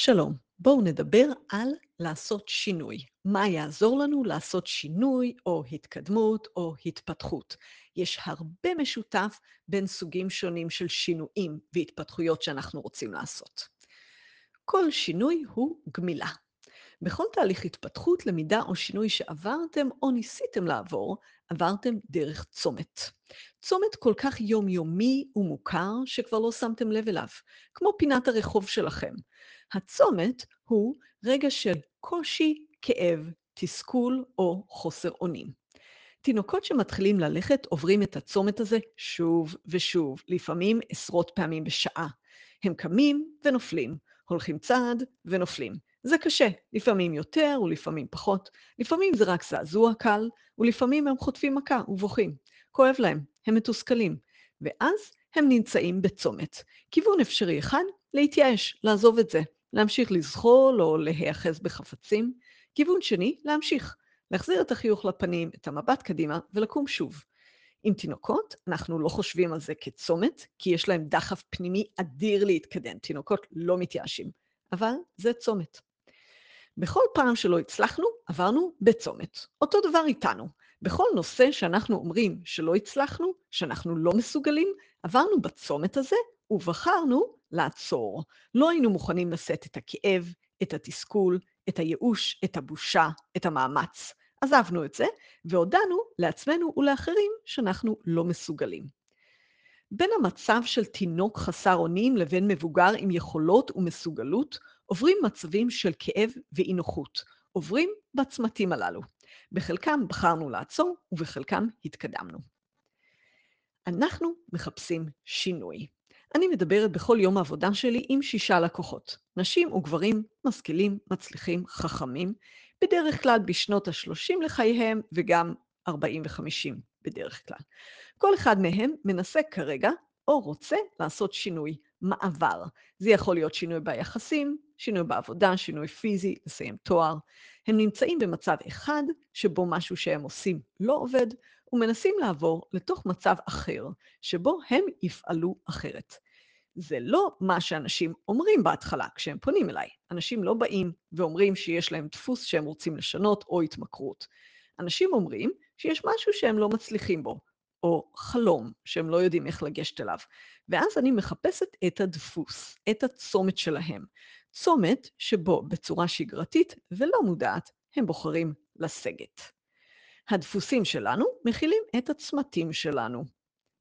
שלום, בואו נדבר על לעשות שינוי. מה יעזור לנו לעשות שינוי או התקדמות או התפתחות? יש הרבה משותף בין סוגים שונים של שינויים והתפתחויות שאנחנו רוצים לעשות. כל שינוי הוא גמילה. בכל תהליך התפתחות, למידה או שינוי שעברתם או ניסיתם לעבור, עברתם דרך צומת. צומת כל כך יומיומי ומוכר שכבר לא שמתם לב אליו, כמו פינת הרחוב שלכם. הצומת הוא רגע של קושי, כאב, תסכול או חוסר אונים. תינוקות שמתחילים ללכת עוברים את הצומת הזה שוב ושוב, לפעמים עשרות פעמים בשעה. הם קמים ונופלים, הולכים צעד ונופלים. זה קשה, לפעמים יותר ולפעמים פחות, לפעמים זה רק זעזוע קל, ולפעמים הם חוטפים מכה ובוכים. כואב להם, הם מתוסכלים, ואז הם נמצאים בצומת. כיוון אפשרי אחד, להתייאש, לעזוב את זה, להמשיך לזחול או להיאחז בחפצים. כיוון שני, להמשיך, להחזיר את החיוך לפנים, את המבט קדימה ולקום שוב. עם תינוקות, אנחנו לא חושבים על זה כצומת, כי יש להם דחף פנימי אדיר להתקדם. תינוקות לא מתייאשים, אבל זה צומת. בכל פעם שלא הצלחנו, עברנו בצומת. אותו דבר איתנו. בכל נושא שאנחנו אומרים שלא הצלחנו, שאנחנו לא מסוגלים, עברנו בצומת הזה ובחרנו לעצור. לא היינו מוכנים לשאת את הכאב, את התסכול, את הייאוש, את הבושה, את המאמץ. עזבנו את זה, והודענו לעצמנו ולאחרים שאנחנו לא מסוגלים. בין המצב של תינוק חסר אונים לבין מבוגר עם יכולות ומסוגלות, עוברים מצבים של כאב ואי נוחות, עוברים בצמתים הללו. בחלקם בחרנו לעצור ובחלקם התקדמנו. אנחנו מחפשים שינוי. אני מדברת בכל יום העבודה שלי עם שישה לקוחות, נשים וגברים משכילים, מצליחים, חכמים, בדרך כלל בשנות ה-30 לחייהם וגם 40 ו-50 בדרך כלל. כל אחד מהם מנסה כרגע או רוצה לעשות שינוי, מעבר. זה יכול להיות שינוי ביחסים, שינוי בעבודה, שינוי פיזי, לסיים תואר. הם נמצאים במצב אחד שבו משהו שהם עושים לא עובד, ומנסים לעבור לתוך מצב אחר, שבו הם יפעלו אחרת. זה לא מה שאנשים אומרים בהתחלה כשהם פונים אליי. אנשים לא באים ואומרים שיש להם דפוס שהם רוצים לשנות או התמכרות. אנשים אומרים שיש משהו שהם לא מצליחים בו, או חלום שהם לא יודעים איך לגשת אליו. ואז אני מחפשת את הדפוס, את הצומת שלהם. צומת שבו בצורה שגרתית ולא מודעת הם בוחרים לסגת. הדפוסים שלנו מכילים את הצמתים שלנו.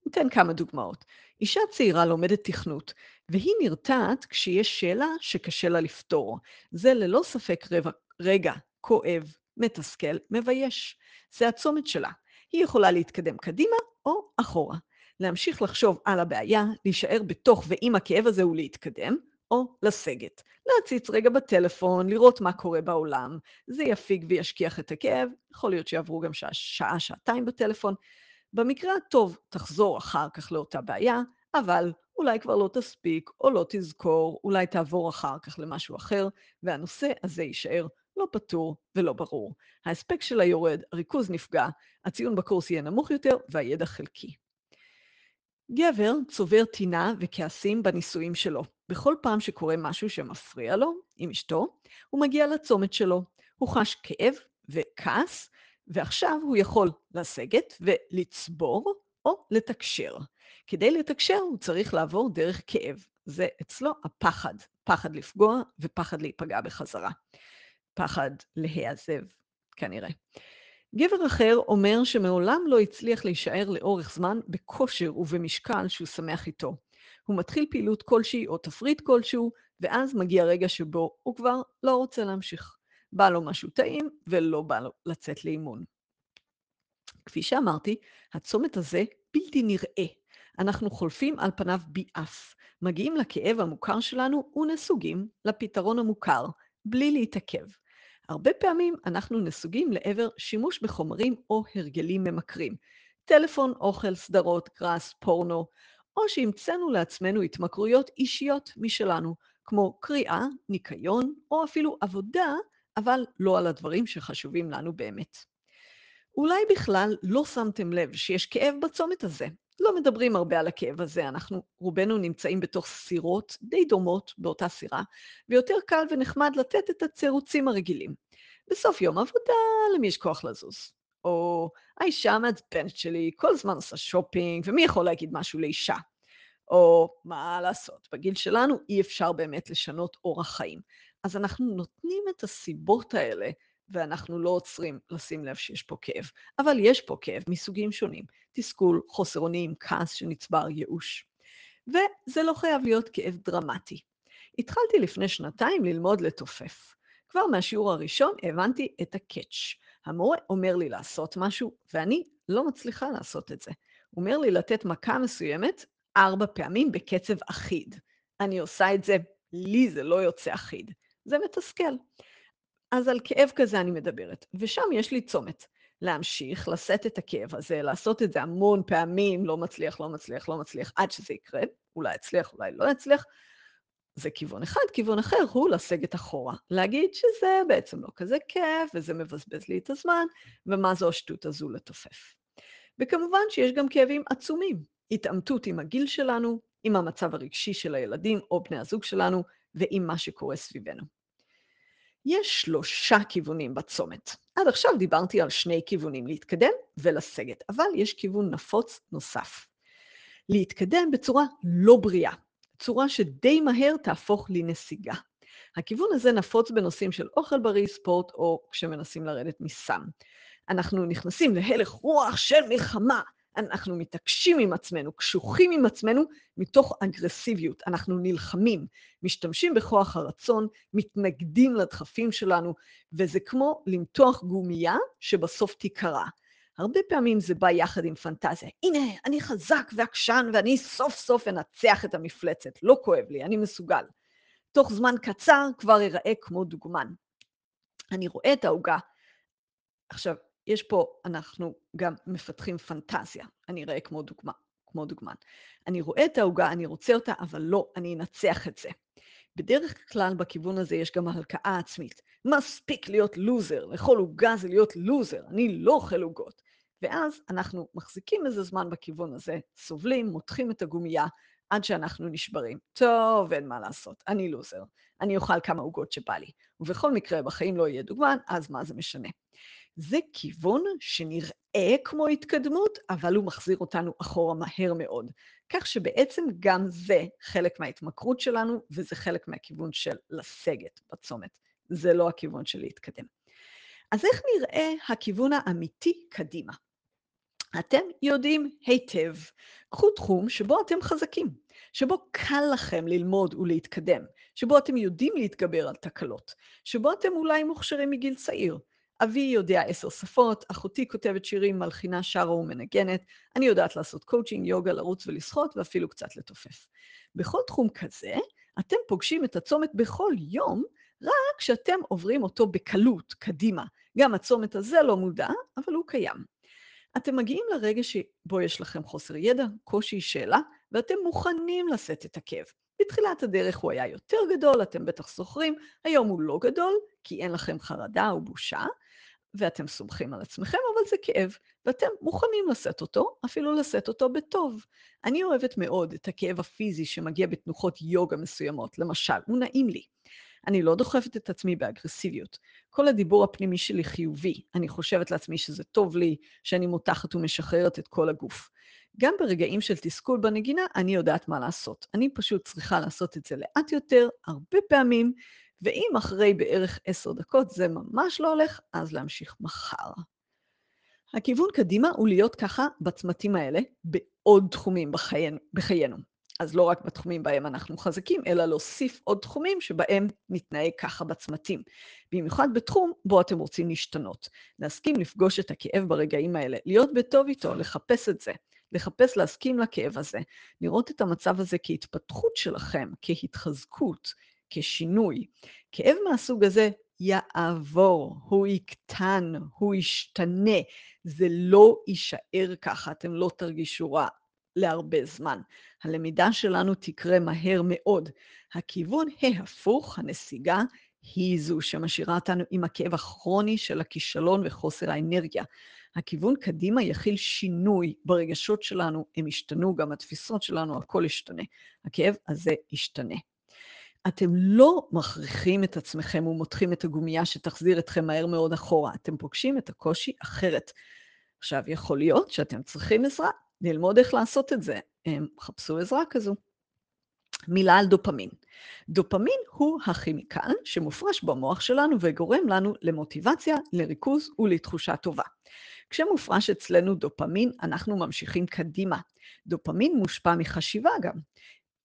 ניתן כמה דוגמאות. אישה צעירה לומדת תכנות, והיא נרתעת כשיש שאלה שקשה לה לפתור. זה ללא ספק רבע, רגע כואב, מתסכל, מבייש. זה הצומת שלה. היא יכולה להתקדם קדימה או אחורה. להמשיך לחשוב על הבעיה, להישאר בתוך ועם הכאב הזה ולהתקדם, או לסגת. להציץ רגע בטלפון, לראות מה קורה בעולם. זה יפיג וישכיח את הכאב, יכול להיות שיעברו גם שעה, שעה שעתיים בטלפון. במקרה הטוב, תחזור אחר כך לאותה בעיה, אבל אולי כבר לא תספיק או לא תזכור, אולי תעבור אחר כך למשהו אחר, והנושא הזה יישאר לא פתור ולא ברור. ההספק שלה יורד, הריכוז נפגע, הציון בקורס יהיה נמוך יותר והידע חלקי. גבר צובר טינה וכעסים בנישואים שלו. בכל פעם שקורה משהו שמפריע לו עם אשתו, הוא מגיע לצומת שלו. הוא חש כאב וכעס, ועכשיו הוא יכול לסגת ולצבור או לתקשר. כדי לתקשר הוא צריך לעבור דרך כאב. זה אצלו הפחד, פחד לפגוע ופחד להיפגע בחזרה. פחד להיעזב, כנראה. גבר אחר אומר שמעולם לא הצליח להישאר לאורך זמן בכושר ובמשקל שהוא שמח איתו. הוא מתחיל פעילות כלשהי או תפריט כלשהו, ואז מגיע רגע שבו הוא כבר לא רוצה להמשיך. בא לו משהו טעים ולא בא לו לצאת לאימון. כפי שאמרתי, הצומת הזה בלתי נראה. אנחנו חולפים על פניו ביעף, מגיעים לכאב המוכר שלנו ונסוגים לפתרון המוכר, בלי להתעכב. הרבה פעמים אנחנו נסוגים לעבר שימוש בחומרים או הרגלים ממכרים. טלפון, אוכל, סדרות, גראס, פורנו, או שהמצאנו לעצמנו התמכרויות אישיות משלנו, כמו קריאה, ניקיון, או אפילו עבודה, אבל לא על הדברים שחשובים לנו באמת. אולי בכלל לא שמתם לב שיש כאב בצומת הזה. לא מדברים הרבה על הכאב הזה, אנחנו רובנו נמצאים בתוך סירות די דומות באותה סירה, ויותר קל ונחמד לתת את התירוצים הרגילים. בסוף יום עבודה, למי יש כוח לזוז? או האישה המעצבנת שלי כל הזמן עושה שופינג, ומי יכול להגיד משהו לאישה? או מה לעשות, בגיל שלנו אי אפשר באמת לשנות אורח חיים. אז אנחנו נותנים את הסיבות האלה, ואנחנו לא עוצרים לשים לב שיש פה כאב. אבל יש פה כאב מסוגים שונים, תסכול, חוסר אונים, כעס שנצבר, ייאוש. וזה לא חייב להיות כאב דרמטי. התחלתי לפני שנתיים ללמוד לתופף. כבר מהשיעור הראשון הבנתי את הקאץ'. המורה אומר לי לעשות משהו, ואני לא מצליחה לעשות את זה. הוא אומר לי לתת מכה מסוימת ארבע פעמים בקצב אחיד. אני עושה את זה, לי זה לא יוצא אחיד. זה מתסכל. אז על כאב כזה אני מדברת, ושם יש לי צומת. להמשיך, לשאת את הכאב הזה, לעשות את זה המון פעמים, לא מצליח, לא מצליח, לא מצליח, עד שזה יקרה, אולי אצליח, אולי לא אצליח. זה כיוון אחד, כיוון אחר הוא לסגת אחורה. להגיד שזה בעצם לא כזה כיף, וזה מבזבז לי את הזמן, ומה זו השטות הזו לתופף. וכמובן שיש גם כאבים עצומים, התעמתות עם הגיל שלנו, עם המצב הרגשי של הילדים או בני הזוג שלנו, ועם מה שקורה סביבנו. יש שלושה כיוונים בצומת. עד עכשיו דיברתי על שני כיוונים, להתקדם ולסגת, אבל יש כיוון נפוץ נוסף. להתקדם בצורה לא בריאה, צורה שדי מהר תהפוך לנסיגה. הכיוון הזה נפוץ בנושאים של אוכל בריא, ספורט או כשמנסים לרדת מסם. אנחנו נכנסים להלך רוח של מלחמה, אנחנו מתעקשים עם עצמנו, קשוחים עם עצמנו, מתוך אגרסיביות. אנחנו נלחמים, משתמשים בכוח הרצון, מתנגדים לדחפים שלנו, וזה כמו למתוח גומייה שבסוף תיקרע. הרבה פעמים זה בא יחד עם פנטזיה. הנה, אני חזק ועקשן ואני סוף סוף אנצח את המפלצת. לא כואב לי, אני מסוגל. תוך זמן קצר כבר אראה כמו דוגמן. אני רואה את העוגה. עכשיו, יש פה, אנחנו גם מפתחים פנטזיה. אני אראה כמו דוגמה, כמו דוגמן. אני רואה את העוגה, אני רוצה אותה, אבל לא, אני אנצח את זה. בדרך כלל בכיוון הזה יש גם הלקאה עצמית. מספיק להיות לוזר, לאכול עוגה זה להיות לוזר, אני לא אוכל עוגות. ואז אנחנו מחזיקים איזה זמן בכיוון הזה, סובלים, מותחים את הגומייה, עד שאנחנו נשברים. טוב, אין מה לעשות, אני לוזר. אני אוכל כמה עוגות שבא לי. ובכל מקרה, בחיים לא יהיה דוגמן, אז מה זה משנה? זה כיוון שנראה כמו התקדמות, אבל הוא מחזיר אותנו אחורה מהר מאוד. כך שבעצם גם זה חלק מההתמכרות שלנו, וזה חלק מהכיוון של לסגת בצומת. זה לא הכיוון של להתקדם. אז איך נראה הכיוון האמיתי קדימה? אתם יודעים היטב, קחו תחום שבו אתם חזקים, שבו קל לכם ללמוד ולהתקדם, שבו אתם יודעים להתגבר על תקלות, שבו אתם אולי מוכשרים מגיל צעיר, אבי יודע עשר שפות, אחותי כותבת שירים, מלחינה, שרה ומנגנת, אני יודעת לעשות קואוצ'ינג, יוגה, לרוץ ולשחות, ואפילו קצת לתופף. בכל תחום כזה, אתם פוגשים את הצומת בכל יום, רק כשאתם עוברים אותו בקלות, קדימה. גם הצומת הזה לא מודע, אבל הוא קיים. אתם מגיעים לרגע שבו יש לכם חוסר ידע, קושי, שאלה, ואתם מוכנים לשאת את הכאב. בתחילת הדרך הוא היה יותר גדול, אתם בטח זוכרים, היום הוא לא גדול, כי אין לכם חרדה או בושה, ואתם סומכים על עצמכם, אבל זה כאב, ואתם מוכנים לשאת אותו, אפילו לשאת אותו בטוב. אני אוהבת מאוד את הכאב הפיזי שמגיע בתנוחות יוגה מסוימות, למשל, הוא נעים לי. אני לא דוחפת את עצמי באגרסיביות. כל הדיבור הפנימי שלי חיובי. אני חושבת לעצמי שזה טוב לי, שאני מותחת ומשחררת את כל הגוף. גם ברגעים של תסכול בנגינה, אני יודעת מה לעשות. אני פשוט צריכה לעשות את זה לאט יותר, הרבה פעמים, ואם אחרי בערך עשר דקות זה ממש לא הולך, אז להמשיך מחר. הכיוון קדימה הוא להיות ככה בצמתים האלה בעוד תחומים בחיינו. בחיינו. אז לא רק בתחומים בהם אנחנו חזקים, אלא להוסיף עוד תחומים שבהם נתנהג ככה בצמתים. במיוחד בתחום בו אתם רוצים להשתנות. להסכים לפגוש את הכאב ברגעים האלה, להיות בטוב איתו, לחפש את זה. לחפש להסכים לכאב הזה, לראות את המצב הזה כהתפתחות שלכם, כהתחזקות, כשינוי. כאב מהסוג הזה יעבור, הוא יקטן, הוא ישתנה, זה לא יישאר ככה, אתם לא תרגישו רע להרבה זמן. הלמידה שלנו תקרה מהר מאוד. הכיוון ההפוך, הנסיגה, היא זו שמשאירה אותנו עם הכאב הכרוני של הכישלון וחוסר האנרגיה. הכיוון קדימה יכיל שינוי ברגשות שלנו, הם ישתנו, גם התפיסות שלנו, הכל ישתנה. הכאב הזה ישתנה. אתם לא מכריחים את עצמכם ומותחים את הגומייה שתחזיר אתכם מהר מאוד אחורה, אתם פוגשים את הקושי אחרת. עכשיו, יכול להיות שאתם צריכים עזרה, ללמוד איך לעשות את זה. חפשו עזרה כזו. מילה על דופמין. דופמין הוא הכימיקל שמופרש במוח שלנו וגורם לנו למוטיבציה, לריכוז ולתחושה טובה. כשמופרש אצלנו דופמין, אנחנו ממשיכים קדימה. דופמין מושפע מחשיבה גם.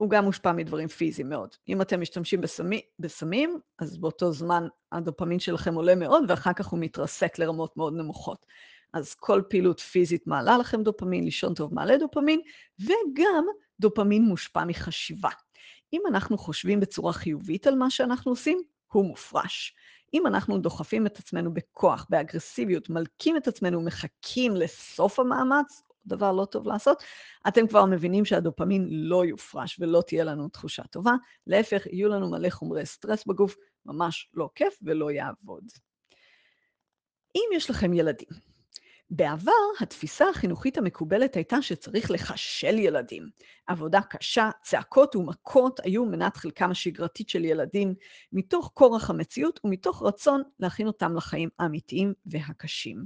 הוא גם מושפע מדברים פיזיים מאוד. אם אתם משתמשים בסמי, בסמים, אז באותו זמן הדופמין שלכם עולה מאוד, ואחר כך הוא מתרסק לרמות מאוד נמוכות. אז כל פעילות פיזית מעלה לכם דופמין, לישון טוב מעלה דופמין, וגם דופמין מושפע מחשיבה. אם אנחנו חושבים בצורה חיובית על מה שאנחנו עושים, הוא מופרש. אם אנחנו דוחפים את עצמנו בכוח, באגרסיביות, מלקים את עצמנו, מחכים לסוף המאמץ, דבר לא טוב לעשות, אתם כבר מבינים שהדופמין לא יופרש ולא תהיה לנו תחושה טובה. להפך, יהיו לנו מלא חומרי סטרס בגוף, ממש לא כיף ולא יעבוד. אם יש לכם ילדים, בעבר התפיסה החינוכית המקובלת הייתה שצריך לחשל ילדים. עבודה קשה, צעקות ומכות היו מנת חלקם השגרתית של ילדים, מתוך כורח המציאות ומתוך רצון להכין אותם לחיים האמיתיים והקשים.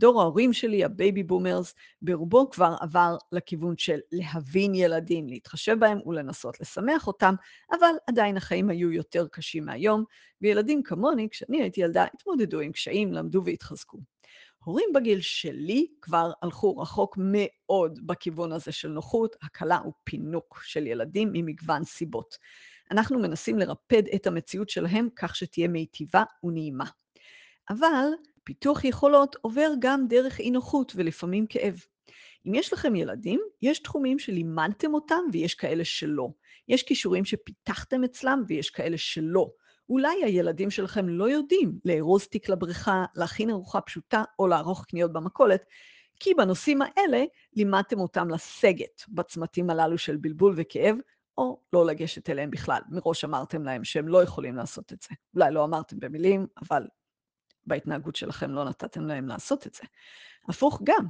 דור ההורים שלי, ה baby boomers, ברובו כבר עבר לכיוון של להבין ילדים, להתחשב בהם ולנסות לשמח אותם, אבל עדיין החיים היו יותר קשים מהיום, וילדים כמוני, כשאני הייתי ילדה, התמודדו עם קשיים, למדו והתחזקו. הורים בגיל שלי כבר הלכו רחוק מאוד בכיוון הזה של נוחות, הקלה ופינוק של ילדים ממגוון סיבות. אנחנו מנסים לרפד את המציאות שלהם כך שתהיה מיטיבה ונעימה. אבל פיתוח יכולות עובר גם דרך אי נוחות ולפעמים כאב. אם יש לכם ילדים, יש תחומים שלימדתם אותם ויש כאלה שלא. יש כישורים שפיתחתם אצלם ויש כאלה שלא. אולי הילדים שלכם לא יודעים לארוז תיק לבריכה, להכין ארוחה פשוטה או לערוך קניות במכולת, כי בנושאים האלה לימדתם אותם לסגת בצמתים הללו של בלבול וכאב, או לא לגשת אליהם בכלל. מראש אמרתם להם שהם לא יכולים לעשות את זה. אולי לא אמרתם במילים, אבל בהתנהגות שלכם לא נתתם להם לעשות את זה. הפוך גם,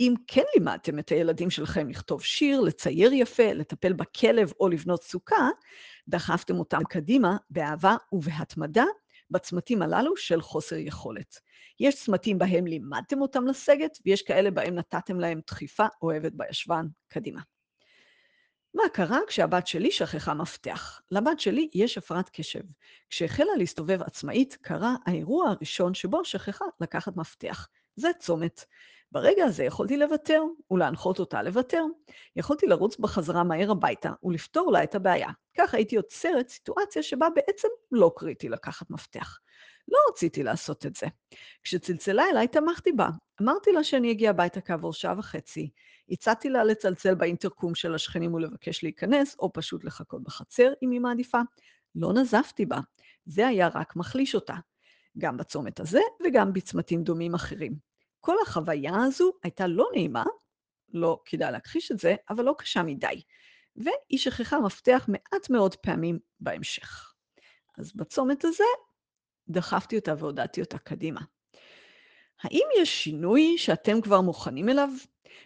אם כן לימדתם את הילדים שלכם לכתוב שיר, לצייר יפה, לטפל בכלב או לבנות סוכה, דחפתם אותם קדימה באהבה ובהתמדה בצמתים הללו של חוסר יכולת. יש צמתים בהם לימדתם אותם לסגת, ויש כאלה בהם נתתם להם דחיפה אוהבת בישבן קדימה. מה קרה כשהבת שלי שכחה מפתח? לבת שלי יש הפרעת קשב. כשהחלה להסתובב עצמאית, קרה האירוע הראשון שבו שכחה לקחת מפתח. זה צומת. ברגע הזה יכולתי לוותר ולהנחות אותה לוותר. יכולתי לרוץ בחזרה מהר הביתה ולפתור לה את הבעיה. כך הייתי יוצרת סיטואציה שבה בעצם לא קריטי לקחת מפתח. לא רציתי לעשות את זה. כשצלצלה אליי, תמכתי בה. אמרתי לה שאני אגיע הביתה כעבור שעה וחצי. הצעתי לה לצלצל באינטרקום של השכנים ולבקש להיכנס, או פשוט לחכות בחצר, אם היא מעדיפה. לא נזפתי בה. זה היה רק מחליש אותה. גם בצומת הזה וגם בצמתים דומים אחרים. כל החוויה הזו הייתה לא נעימה, לא כדאי להכחיש את זה, אבל לא קשה מדי. והיא שכחה מפתח מעט מאוד פעמים בהמשך. אז בצומת הזה דחפתי אותה והודעתי אותה קדימה. האם יש שינוי שאתם כבר מוכנים אליו?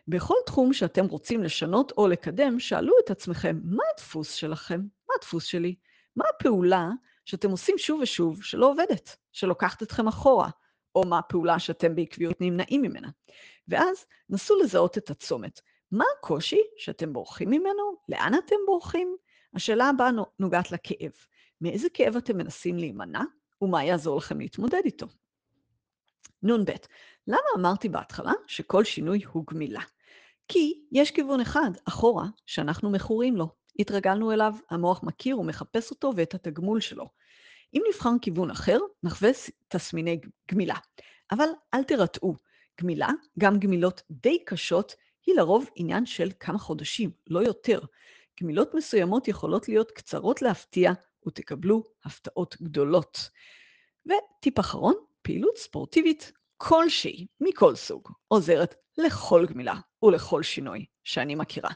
בכל תחום שאתם רוצים לשנות או לקדם, שאלו את עצמכם, מה הדפוס שלכם? מה הדפוס שלי? מה הפעולה שאתם עושים שוב ושוב שלא עובדת, שלוקחת אתכם אחורה, או מה הפעולה שאתם בעקביות נמנעים ממנה? ואז נסו לזהות את הצומת. מה הקושי שאתם בורחים ממנו? לאן אתם בורחים? השאלה הבאה נוגעת לכאב. מאיזה כאב אתם מנסים להימנע, ומה יעזור לכם להתמודד איתו? נ"ב, למה אמרתי בהתחלה שכל שינוי הוא גמילה? כי יש כיוון אחד, אחורה, שאנחנו מכורים לו. התרגלנו אליו, המוח מכיר ומחפש אותו ואת התגמול שלו. אם נבחר כיוון אחר, נחווה תסמיני גמילה. אבל אל תרתעו, גמילה, גם גמילות די קשות, היא לרוב עניין של כמה חודשים, לא יותר. גמילות מסוימות יכולות להיות קצרות להפתיע, ותקבלו הפתעות גדולות. וטיפ אחרון, פעילות ספורטיבית כלשהי, מכל סוג, עוזרת לכל גמילה ולכל שינוי שאני מכירה.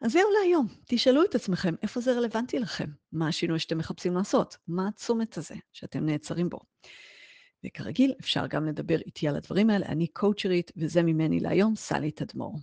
אז זהו להיום, תשאלו את עצמכם איפה זה רלוונטי לכם, מה השינוי שאתם מחפשים לעשות, מה הצומת הזה שאתם נעצרים בו. וכרגיל, אפשר גם לדבר איתי על הדברים האלה. אני קואוצ'רית, וזה ממני להיום, סלי תדמור.